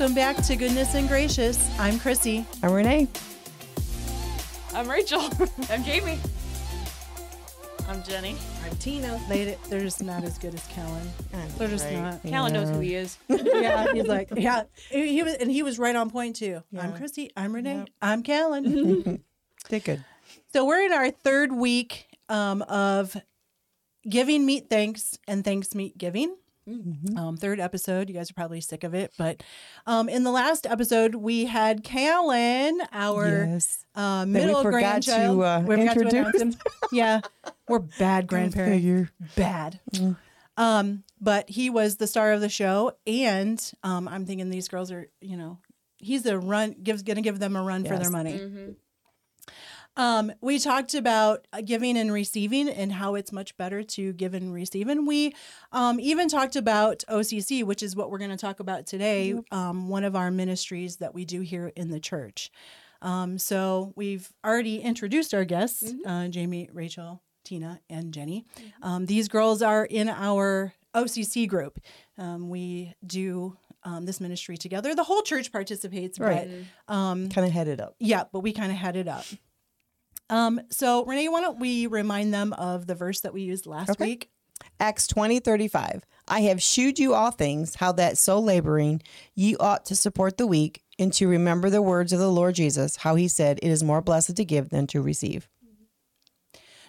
Welcome back to Goodness and Gracious. I'm Chrissy. I'm Renee. I'm Rachel. I'm Jamie. I'm Jenny. I'm Tina. They, they're just not as good as Kellen. They're just Right. not. Callan knows who he is. Yeah, he's like, yeah. He he was, and he was right on point too. I'm Yeah. Chrissy. I'm Renee. I'm Kellen. Did good. so we're in our third week um, of giving meat thanks and thanks meat giving. Um, third episode. You guys are probably sick of it, but um, in the last episode, we had Callan, our yes. uh, That we middle forgot grandchild. to, uh, We forgot to introduce. announce him. yeah, we're bad grandparents. Figure. Bad. Mm. Um, but he was the star of the show, and um, I'm thinking these girls are, you know, he's a run gives gonna give them a run for their money. Mm-hmm. Um, we talked about uh, giving and receiving and how it's much better to give and receive. And we um, even talked about OCC, which is what we're going to talk about today, um, one of our ministries that we do here in the church. Um, so we've already introduced our guests uh, Jamie, Rachel, Tina, and Jenny. Um, these girls are in our OCC group. Um, we do um, this ministry together. The whole church participates, Right. but um, Kind of headed up. yeah, but we kind of had it up. Um, so Renee, why don't we remind them of the verse that we used last Okay. week? Acts twenty thirty five. I have shewed you all things, how that so laboring ye ought to support the weak, and to remember the words of the Lord Jesus, how he said, It is more blessed to give than to receive.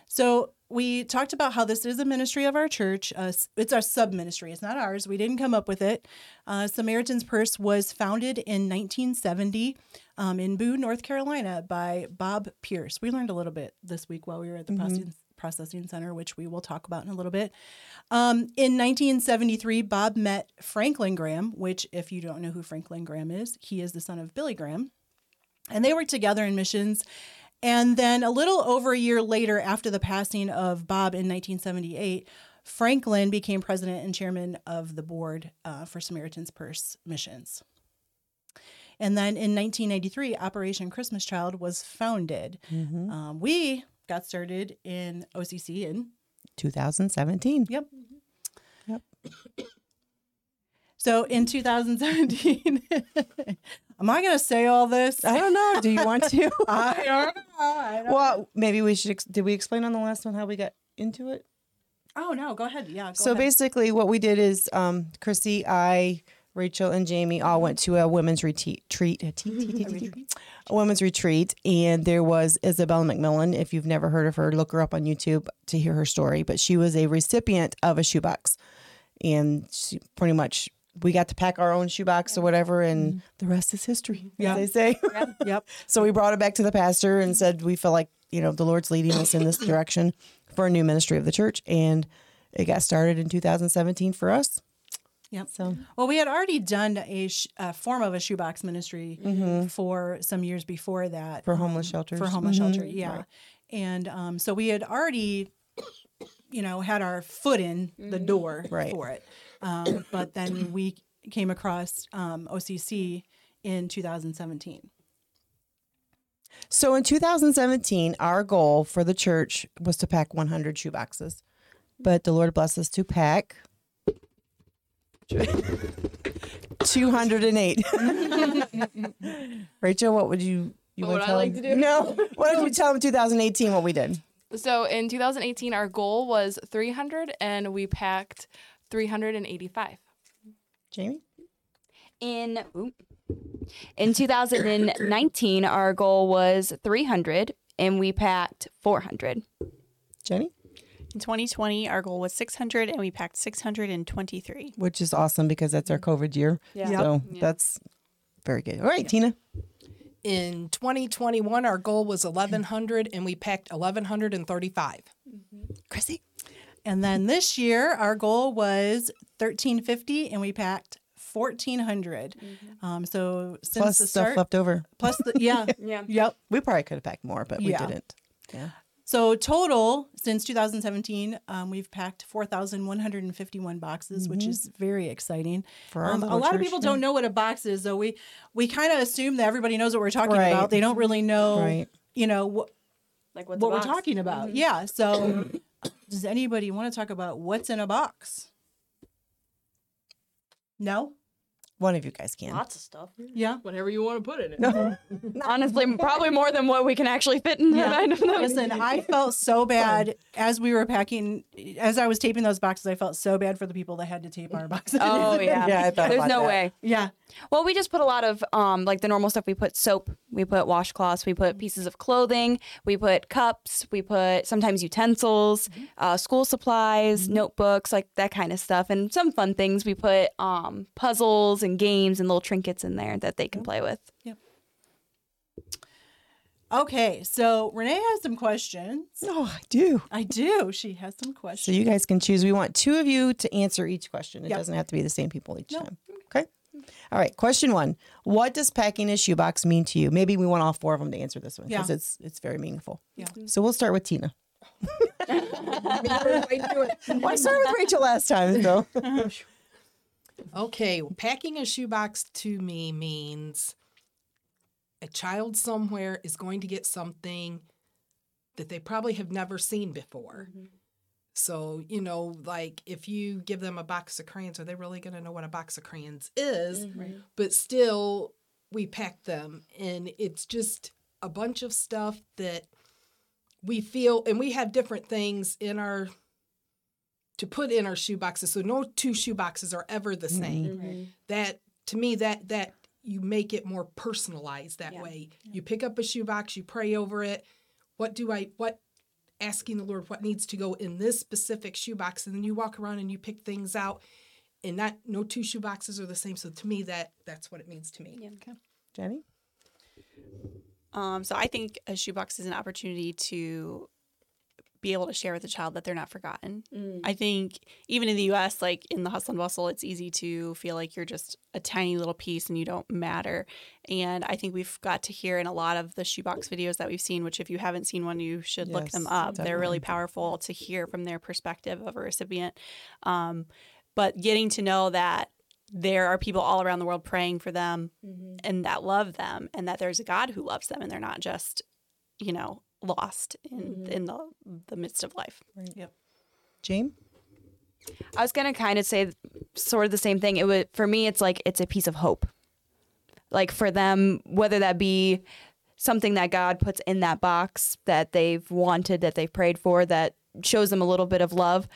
So we talked about how this is a ministry of our church. Uh, it's our sub ministry. It's not ours. We didn't come up with it. Uh, Samaritan's Purse was founded in 1970 um, in Boone, North Carolina, by Bob Pierce. We learned a little bit this week while we were at the processing, processing center, which we will talk about in a little bit. Um, in 1973, Bob met Franklin Graham, which, if you don't know who Franklin Graham is, he is the son of Billy Graham. And they worked together in missions. And then a little over a year later, after the passing of Bob in 1978, Franklin became president and chairman of the board uh, for Samaritan's Purse missions. And then in 1993, Operation Christmas Child was founded. Um, we got started in OCC in 2017. Yep. Yep. So in 2017, am I going to say all this? I don't know. Do you want to? I don't know. I don't well, maybe we should. Ex- did we explain on the last one how we got into it? Oh no, go ahead. Yeah. Go so ahead. basically, what we did is um, Chrissy, I, Rachel, and Jamie all went to a women's retreat. Treat, a tea- tea- tea- tea- tea- a women's retreat, and there was Isabella McMillan. If you've never heard of her, look her up on YouTube to hear her story. But she was a recipient of a shoebox, and she pretty much we got to pack our own shoebox or whatever, and the rest is history, Yeah. they say. Yep. So we brought it back to the pastor and said we feel like you know the Lord's leading us in this direction for a new ministry of the church, and it got started in 2017 for us. Yep. So Well, we had already done a, sh- a form of a shoebox ministry for some years before that. For homeless um, shelters. For homeless Mhm. shelter, yeah. And um, so we had already, you know, had our foot in the door Right. for it. Um, but then we came across um, OCC in 2017. so in 2017, our goal for the church was to pack 100 shoeboxes, but the Lord blessed us to pack. 208. Rachel, what would you you What wanna would I tell like them? to do? No. Why don't you tell them 2018 what we did? So in 2018, our goal was 300, and we packed 385. Jamie? In oop. in 2019, our goal was 300, and we packed 400. Jenny? In 2020, our goal was 600, and we packed 623. which is awesome because that's our mm-hmm. COVID year. Yeah. So Yeah. that's very good. All right, Tina. In 2021, our goal was 1,100, and we packed 1,135. Mm-hmm. Chrissy. And then this year, our goal was 1350 and we packed 1400. Um, so since Plus the stuff start, left over. plus the, yeah, Yeah. yep. We probably could have packed more, but we Yeah. didn't. Yeah. So total since 2017, um, we've packed 4,151 boxes, which is very exciting. Mm-hmm. For our Um, a little lot of people yeah. don't know what a box is, though. We we kind of assume that everybody knows what we're talking Right. about. They don't really know, Right. you know, what Like what's what we're talking about. Yeah. So, does anybody want to talk about what's in a box? No. One of you guys can. Lots of stuff. Yeah. Whatever you want to put in it. No. Honestly, probably more than what we can actually fit in Yeah. that item. Listen, I felt so bad as we were packing, as I was taping those boxes. I felt so bad for the people that had to tape our boxes. Oh yeah. Yeah, I thought There's about no that. way. yeah. Well, we just put a lot of um like the normal stuff. We put soap, we put washcloths, we put pieces of clothing, we put cups, we put sometimes utensils, uh, school supplies, notebooks, like that kind of stuff, and some fun things. We put um puzzles and games and little trinkets in there that they can play with. Yep. Okay. So Renee has some questions. Oh, I do. I do. She has some questions. So you guys can choose. We want two of you to answer each question. It Yep. doesn't have to be the same people each No. time. Okay. All right. Question one: What does packing a shoebox mean to you? Maybe we want all four of them to answer this one because Yeah. it's it's very meaningful. Yeah. So we'll start with Tina. well, I started with Rachel last time, so Okay, packing a shoebox to me means a child somewhere is going to get something that they probably have never seen before. Mm-hmm. So, you know, like if you give them a box of crayons, are they really going to know what a box of crayons is? Mm-hmm. But still, we pack them, and it's just a bunch of stuff that we feel, and we have different things in our to put in our shoe boxes. So no two shoe boxes are ever the mm-hmm. same. That to me that that you make it more personalized that way. You pick up a shoe box, you pray over it. What do I what asking the Lord what needs to go in this specific shoebox, and then you walk around and you pick things out and that no two shoeboxes are the same. So to me that that's what it means to me. Okay, Jenny. Um, so I think a shoebox is an opportunity to be able to share with the child that they're not forgotten. I think even in the US, like in the hustle and bustle, it's easy to feel like you're just a tiny little piece and you don't matter. And I think we've got to hear in a lot of the shoebox videos that we've seen, which if you haven't seen one, you should look them Yes, up. They're really powerful to hear from their perspective of a recipient. Um, but getting to know that there are people all around the world praying for them and that love them and that there's a God who loves them and they're not just, you know, lost in in the the midst of life. Yep. James. I was gonna kind of say sort of the same thing. It would for me. It's like it's a piece of hope. Like for them, whether that be something that God puts in that box that they've wanted, that they've prayed for, that shows them a little bit of love,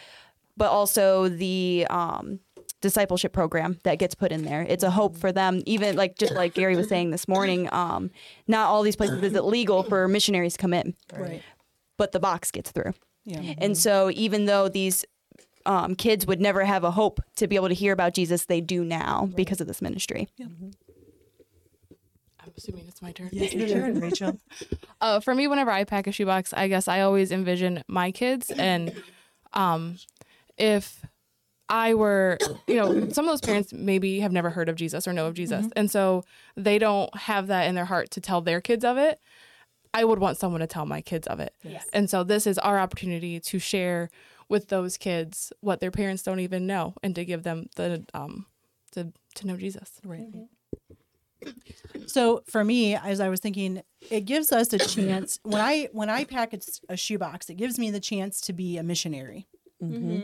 but also the um, discipleship program that gets put in there. It's a hope for them. Even like just like Gary was saying this morning, um, not all these places is it legal for missionaries to come in, Right. but the box gets through. Yeah. And so, even though these um, kids would never have a hope to be able to hear about Jesus, they do now because of this ministry. I'm assuming it's my turn. Your turn, Rachel. Uh, for me, whenever I pack a shoebox, I guess I always envision my kids, and um, if I were, you know, some of those parents maybe have never heard of Jesus or know of Jesus, and so they don't have that in their heart to tell their kids of it. I would want someone to tell my kids of it, and so this is our opportunity to share with those kids what their parents don't even know, and to give them the um, to to know Jesus. Right. So for me, as I was thinking, it gives us a chance when I when I pack a, a shoebox, it gives me the chance to be a missionary.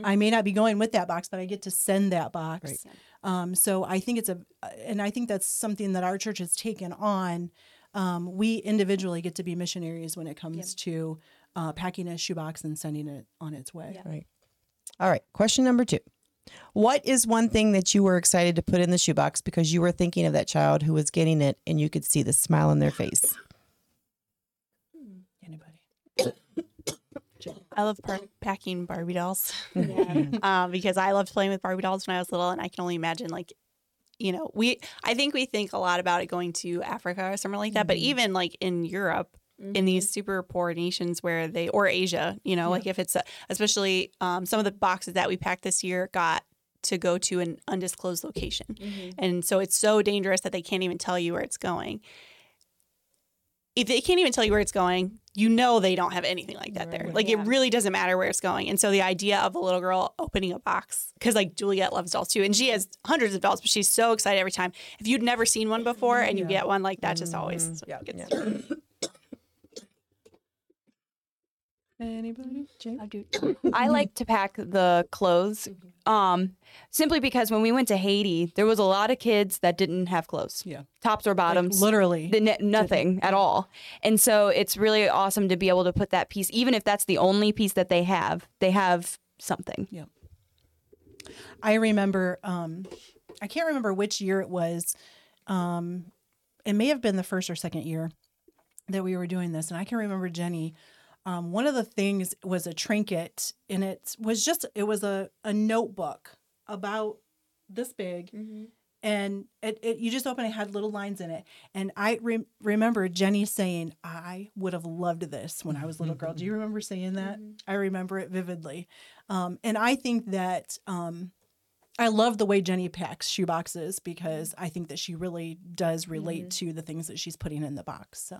I may not be going with that box, but I get to send that box. Um, so I think it's a, and I think that's something that our church has taken on. Um, we individually get to be missionaries when it comes to uh, packing a shoebox and sending it on its way. Right. All right. Question number two. What is one thing that you were excited to put in the shoebox because you were thinking of that child who was getting it and you could see the smile on their face? Anybody? I love par- packing Barbie dolls um, because I loved playing with Barbie dolls when I was little, and I can only imagine like, you know, we I think we think a lot about it going to Africa or somewhere like that, but even like in Europe. In these super poor nations where they, or Asia, you know, like if it's, a, especially um, some of the boxes that we packed this year got to go to an undisclosed location. And so it's so dangerous that they can't even tell you where it's going. If they can't even tell you where it's going, you know they don't have anything like that there. Like it really doesn't matter where it's going. And so the idea of a little girl opening a box, because like Juliet loves dolls too, and she has hundreds of dolls, but she's so excited every time. If you'd never seen one before and you get one, like that just always mm-hmm. gets through. Anybody? I'll do- I like to pack the clothes, um, simply because when we went to Haiti, there was a lot of kids that didn't have clothes. Yeah. tops or Like, bottoms, literally. the ne- nothing at all. And so it's really awesome to be able to put that piece, even if that's the only piece that they have, they have something. Yeah. I remember, um, I can't remember which year it was. Um, it may have been the first or second year that we were doing this. And I can remember Jenny. Um, one of the things was a trinket, and it was just, it was a, a notebook about this big. And it, it, you just open it, had little lines in it. And I re- remember Jenny saying, I would have loved this when I was a little girl. Do you remember saying that? I remember it vividly. Um, and I think that um, I love the way Jenny packs shoe boxes because I think that she really does relate to the things that she's putting in the box. So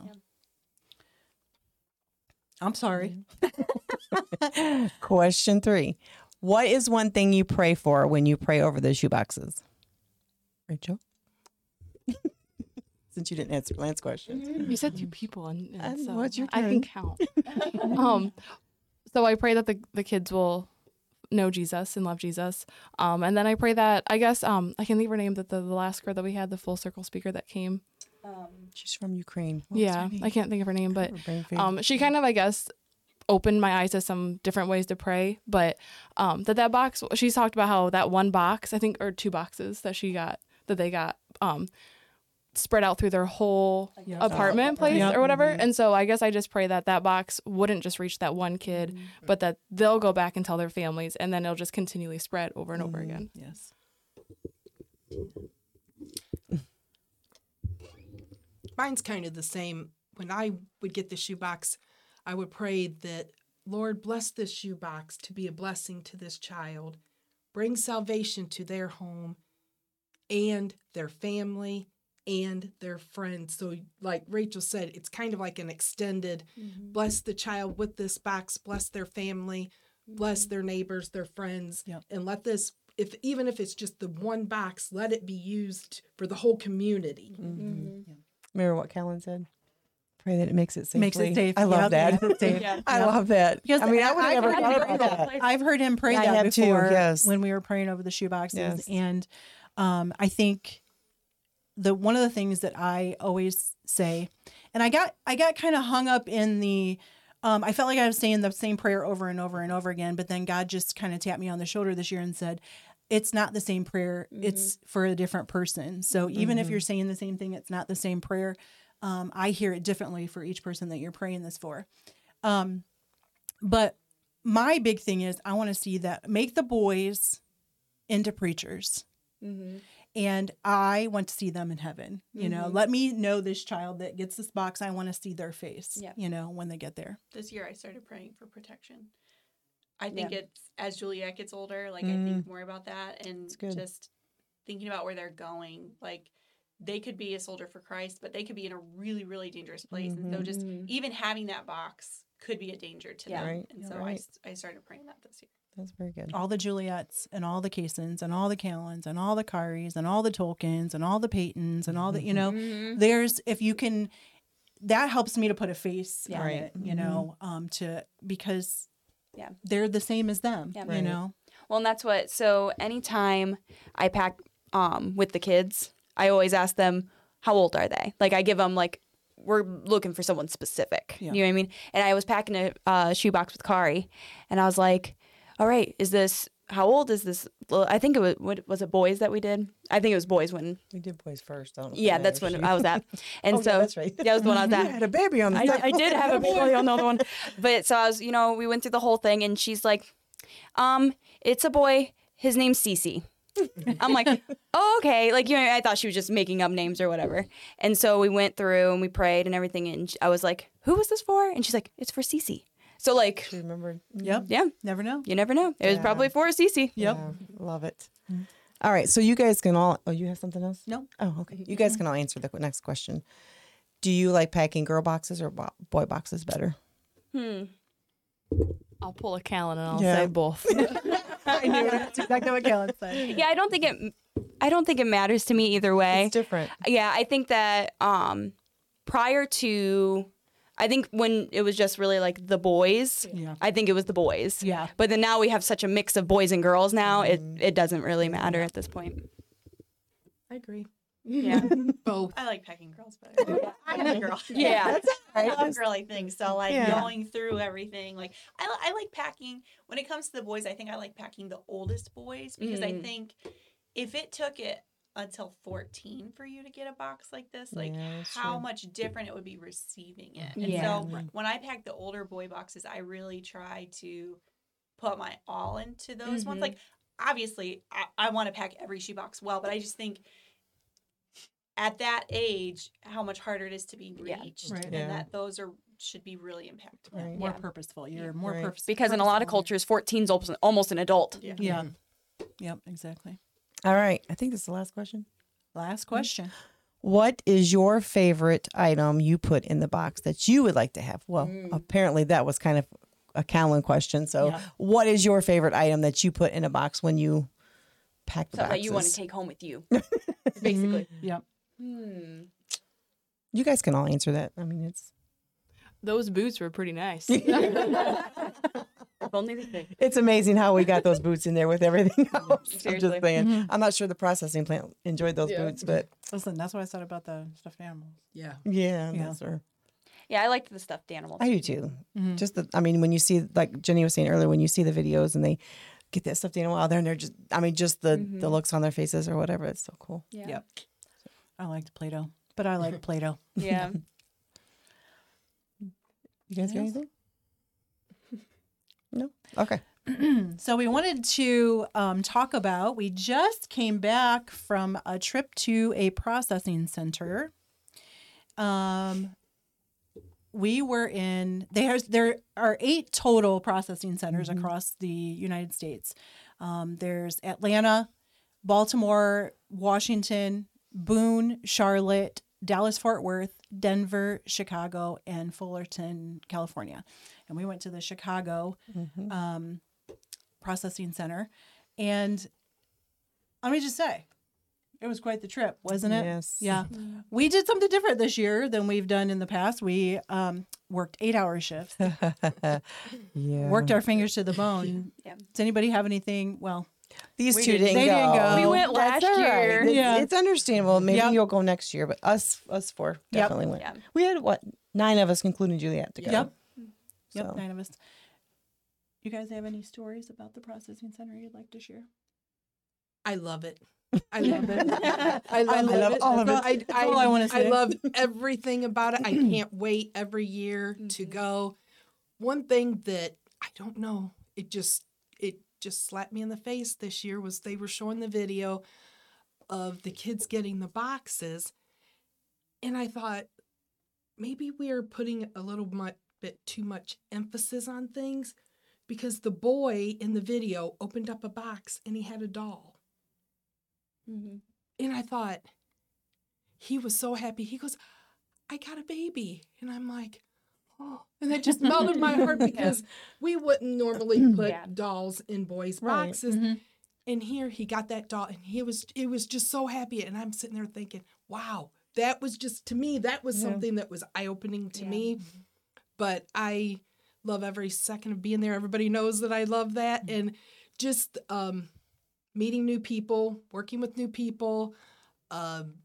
I'm sorry. Question three. What is one thing you pray for when you pray over the shoe boxes? Rachel? Since you didn't answer Lance's question. You said two people, and, and And so what's your I can count. um, so I pray that the the kids will know Jesus and love Jesus. Um, and then I pray that I guess um I can leave her name that the, the last girl that we had, the full circle speaker that came. She's from Ukraine. What yeah. I can't think of her name, but Her brain fade. um, she kind of I guess opened my eyes to some different ways to pray. But um, that that box, she's talked about how that one box, I think, or two boxes that she got that they got um spread out through their whole apartment place Yep. or whatever. And so I guess I just pray that that box wouldn't just reach that one kid, but that they'll go back and tell their families, and then it'll just continually spread over and over again. Yes. Mine's kind of the same. When I would get the shoebox, I would pray that, Lord, bless this shoebox to be a blessing to this child, bring salvation to their home and their family and their friends. So, like Rachel said, it's kind of like an extended mm-hmm. bless the child with this box, bless their family, bless mm-hmm. their neighbors, their friends, Yep. and let this. If even if it's just the one box, let it be used for the whole community. Mm-hmm. Remember what Callan said? Pray that it makes it safe. Makes it safe. I love Yep, that. makes it. I love that. Because I mean, I would have never I thought about with that. I've heard him pray Yeah, that have too, before yes. when we were praying over the shoe boxes. Yes. And um, I think the one of the things that I always say, and I got I got kind of hung up in the um, I felt like I was saying the same prayer over and over and over again, but then God just kind of tapped me on the shoulder this year and said, it's not the same prayer. It's for a different person. So even if you're saying the same thing, it's not the same prayer. Um, I hear it differently for each person that you're praying this for. Um, but my big thing is I want to see that make the boys into preachers. And I want to see them in heaven. You know, let me know this child that gets this box. I want to see their face, Yeah. you know, when they get there. this year I started praying for protection. I think it's as Juliet gets older, like I mm-hmm. think more about that and good. just thinking about where they're going. Like they could be a soldier for Christ, but they could be in a really, really dangerous place. And so just mm-hmm. even having that box could be a danger to Yeah. them. Right, And so I right. s I I, started praying that this year. That's very good. all the Juliets and all the Kaysons and all the Callans and all the Karis and all the Tolkiens and all the Paytons and all the, you mm-hmm. know, there's, if you can, that helps me to put a face on Right. it, you know, um, to, because Yeah. they're the same as them, Yeah. you Right. know? Well, and that's what. So anytime I pack um with the kids, I always ask them how old are they. Like I give them like we're looking for someone specific. Yeah. You know what I mean? And I was packing a uh, shoebox with Kari, and I was like, "All right, is this how old is this?" Well, I think it was what was it boys that we did. I think it was boys when. We did boys first. I don't know Yeah, that's when. I was at. And Oh, yeah, so that's right. that was the one I was You at. had a baby on the I. I did have a baby on the other one. But so I was, you know, we went through the whole thing and she's like, um, it's a boy. His name's Cece. I'm like, oh, okay. Like, you know, I thought she was just making up names or whatever. And so we went through and we prayed and everything. And I was like, who was this for? And she's like, it's for Cece. So, like, She remembered. Yep. yeah, Never know. you never know. It was probably for Cece. Yep. Yeah, love it. All right, so you guys can all. Oh, you have something else? No. Oh, okay. You guys can all answer the next question. Do you like packing girl boxes or boy boxes better? Hmm. I'll pull a Callan and I'll Yeah. say both. I knew it. That's exactly what Callan said. Yeah, I don't think it. I don't think it matters to me either way. It's different. yeah i think that um prior to I think when it was just really like the boys, Yeah. I think it was the boys. Yeah. But then now we have such a mix of boys and girls now, it, it doesn't really matter at this point. I agree. Yeah. Both. I like packing girls better. I'm a girl. Yeah. I love girly things. So like Yeah. going through everything, like I, I like packing. When it comes to the boys, I think I like packing the oldest boys because I Mm. think if it took it until 14 for you to get a box like this, like Yeah, how true. much different it would be receiving it. And Yeah. so when I pack the older boy boxes, I really try to put my all into those ones. Mhm. Like obviously, I, I want to pack every shoebox well, but I just think at that age, how much harder it is to be Yeah. reached, Right. and Yeah. that those are should be really impactful. Right. More Yeah. purposeful. You're more Right. purposeful. Because in a lot of cultures, 14 is almost, almost an adult. Yeah. Yeah. Yep, exactly. All right. I think this is the last question. Last question. What is your favorite item you put in the box that you would like to have? Well, apparently that was kind of a Callan question. So, Yeah. what is your favorite item that you put in a box when you pack the Stuff boxes? that you want to take home with you, basically. Yep. Hmm. You guys can all answer that. I mean, it's Those boots were pretty nice. If only they could. it's amazing how we got those boots in there with everything else. I'm Seriously. just saying. I'm not sure the processing plant enjoyed those Yeah. boots, but Listen, that's what I said about the stuffed animals. Yeah. yeah, Yeah. those are. Yeah, I liked the stuffed animals. I do too. Mhm. Just the, I mean, when you see, like Jenny was saying earlier, when you see the videos and they get that stuffed animal out there and they're just, I mean, just the the looks on their faces or whatever, it's so cool. Yeah. Yep. I liked Play-Doh, but I like Play-Doh. Yeah. You guys got Yes. anything? No. Okay. So we wanted to um, talk about. We just came back from a trip to a processing center. Um, we were in. There's there are eight total processing centers across the United States. Um, there's Atlanta, Baltimore, Washington, Boone, Charlotte, Dallas, Fort Worth, Denver, Chicago, and Fullerton, California. And we went to the Chicago um, processing center. And let me just say, it was quite the trip, wasn't it? Yes. Yeah. We did something different this year than we've done in the past. We um, worked eight hour shifts, Yeah. worked our fingers to the bone. Yeah. Does anybody have anything? Well, These We two didn't- didn't, go. didn't go. We went last all right. year. It's, Yeah. it's understandable. Maybe Yep. you'll go next year, but us, us four definitely went. Yeah. We had what nine of us, including Juliet, to go. Yep. yep, So- nine of us. You guys have any stories about the processing center you'd like to share? I love it. I love it. I love, I love it. all of it. I, That's all I wanna say. I love everything about it. I can't wait every year to Mm-hmm. go. One thing that I don't know, it just it just slapped me in the face this year was they were showing the video of the kids getting the boxes, and I thought maybe we are putting a little bit too much emphasis on things because the boy in the video opened up a box and he had a doll. Mm-hmm. And I thought, he was so happy. He goes, I got a baby. And I'm like. And that just melted my heart because we wouldn't normally put Yeah. dolls in boys' Right. boxes. Mhm. And here he got that doll and he was it was just so happy. And I'm sitting there thinking, wow, that was just to me, that was Yeah. something that was eye-opening to Yeah. me. But I love every second of being there. Everybody knows that I love that. And just um meeting new people, working with new people, um,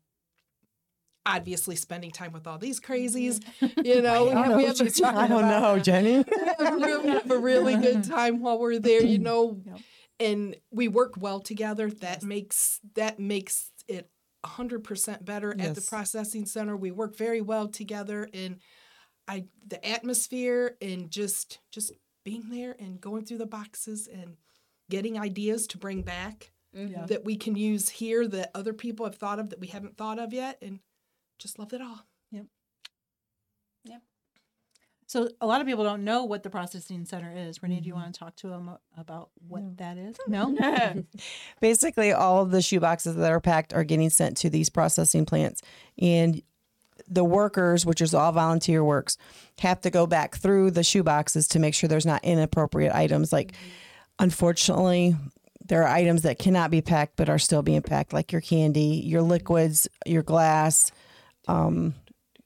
obviously spending time with all these crazies. You know, we have, we have a, I don't know, Jenny. we have a we have a really good time while we're there. You know, Yep. and we work well together. That makes that makes it hundred percent better at the processing center. We work very well together, and I the atmosphere and just just being there and going through the boxes and getting ideas to bring back Yeah. that we can use here that other people have thought of that we haven't thought of yet, and just loved it all. Yep. Yep. So a lot of people don't know what the processing center is. Renee, Mm-hmm. do you want to talk to them about what that is? No. Basically, all of the shoe boxes that are packed are getting sent to these processing plants, and the workers, which is all volunteer works, have to go back through the shoe boxes to make sure there's not inappropriate items. Like, unfortunately, there are items that cannot be packed but are still being packed, like your candy, your liquids, your glass, um,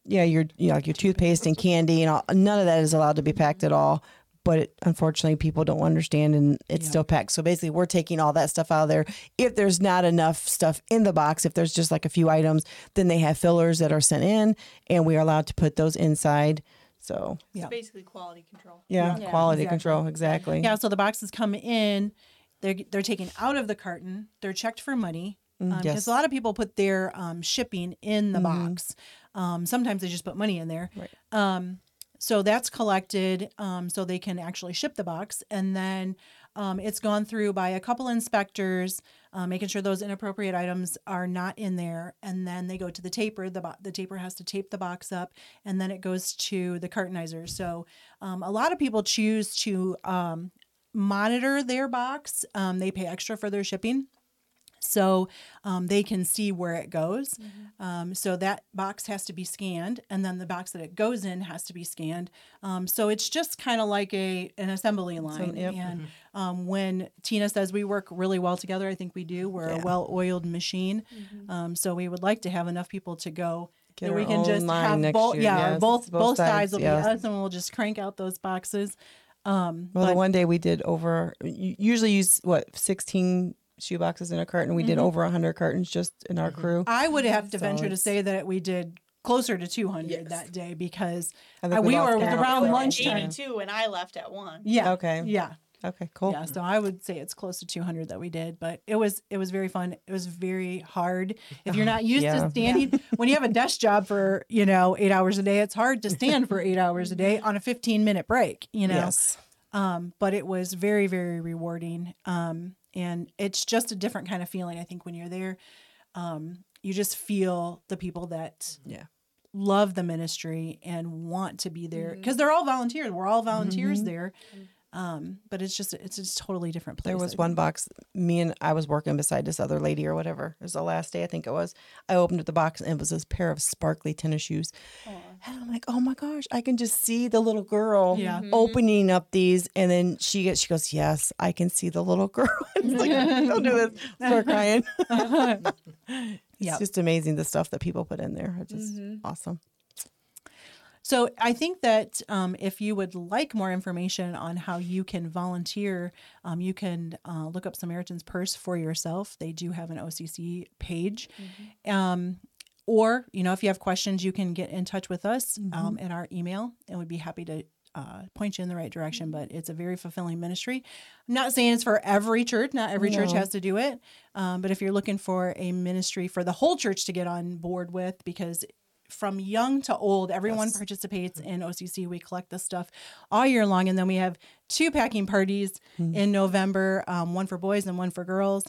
yeah, your you know, like your toothpaste and candy and all, none of that is allowed to be packed at all. But it, unfortunately, people don't understand, and it's still packed. So basically, we're taking all that stuff out of there. If there's not enough stuff in the box, if there's just like a few items, then they have fillers that are sent in, and we are allowed to put those inside. So Yeah. basically quality control. yeah, Yeah. quality Exactly. control exactly. Yeah, so the boxes come in, they're they're taken out of the carton, they're checked for money. Because yes. a lot of people put their um, shipping in the box. Um, sometimes they just put money in there. Right. Um, so that's collected um, so they can actually ship the box. And then um, it's gone through by a couple inspectors, uh, making sure those inappropriate items are not in there. And then they go to the taper. The, bo- the taper has to tape the box up. And then it goes to the cartonizer. So um, a lot of people choose to um, monitor their box. Um, they pay extra for their shipping so um, they can see where it goes. Um, so that box has to be scanned, and then the box that it goes in has to be scanned. Um, so it's just kind of like a an assembly line. yep. And um, when Tina says we work really well together, I think we do. We're a well-oiled machine. Um, so we would like to have enough people to go. Get that we can just have both, year, yeah, yes, both both sides, sides, will yes. be us, and we'll just crank out those boxes. Um, Well, but the one day we did over, usually use what, 16 shoe boxes in a carton. We did Mm-hmm. over 100 cartons just in our crew. I would have to So venture to it's- say that we did closer to 200 Yes. that day because I think uh, we we lost were count. around It lunchtime. 82 and I left at one. Yeah. Okay. Yeah. Okay, cool. Yeah. So I would say it's close to 200 that we did, but it was it was very fun. It was very hard. If you're not used Yeah. to standing, when you have a desk job for you know eight hours a day, it's hard to stand for eight hours a day on a 15 minute break. You know. Yes. Um, but it was very very rewarding. Um, and it's just a different kind of feeling. I think when you're there, um, you just feel the people that Yeah. love the ministry and want to be there mm-hmm. because they're all volunteers. We're all volunteers mm-hmm. there. Mm-hmm. Um, but it's just it's just totally different place. There was one box. Me and I was working beside this other lady or whatever. It was the last day, I think it was. I opened up the box and it was this pair of sparkly tennis shoes. And I'm like, oh my gosh, I can just see the little girl Yeah. opening up these. And then she gets, she goes, yes, I can see the little girl. it's like, don't do this. Start crying. it's Yep. just amazing the stuff that people put in there. It's just awesome. So I think that um, if you would like more information on how you can volunteer, um, you can uh, look up Samaritan's Purse for yourself. They do have an OCC page. Um, or, you know, if you have questions, you can get in touch with us um, at our email and we'd be happy to uh, point you in the right direction. But it's a very fulfilling ministry. I'm not saying it's for every church, not every church has to do it. Um, but if you're looking for a ministry for the whole church to get on board with, because from young to old, everyone participates in OCC. We collect this stuff all year long, and then we have two packing parties in November, um, one for boys and one for girls.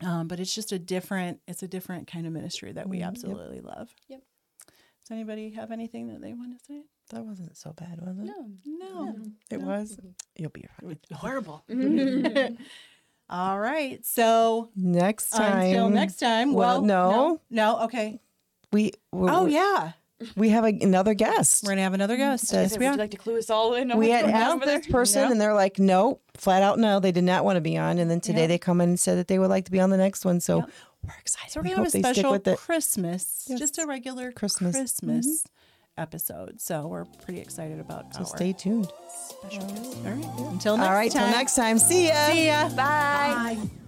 Um, but it's just a different, it's a different kind of ministry that we absolutely love. Yep. Does anybody have anything that they want to say? That wasn't so bad, was it? No. No. It was. You'll be fine. Horrible. All right. So Next time. until next time. Well, Well, no. no. Okay. We, we Oh yeah, we have a, another guest. we're gonna have another guest. Yes, Yes, Would we you are. like to clue us all in? we had asked this person and they're like no flat out no they did not want to be on and then today Yeah. they come in and said that they would like to be on the next one so Yeah. we're excited So we're gonna hope have a special Christmas, Yes. just a regular Christmas. Christmas, mm-hmm. episode. So we're pretty excited about so stay tuned special guest. All right. Until next all right time. till next time see ya See ya. Bye. Bye.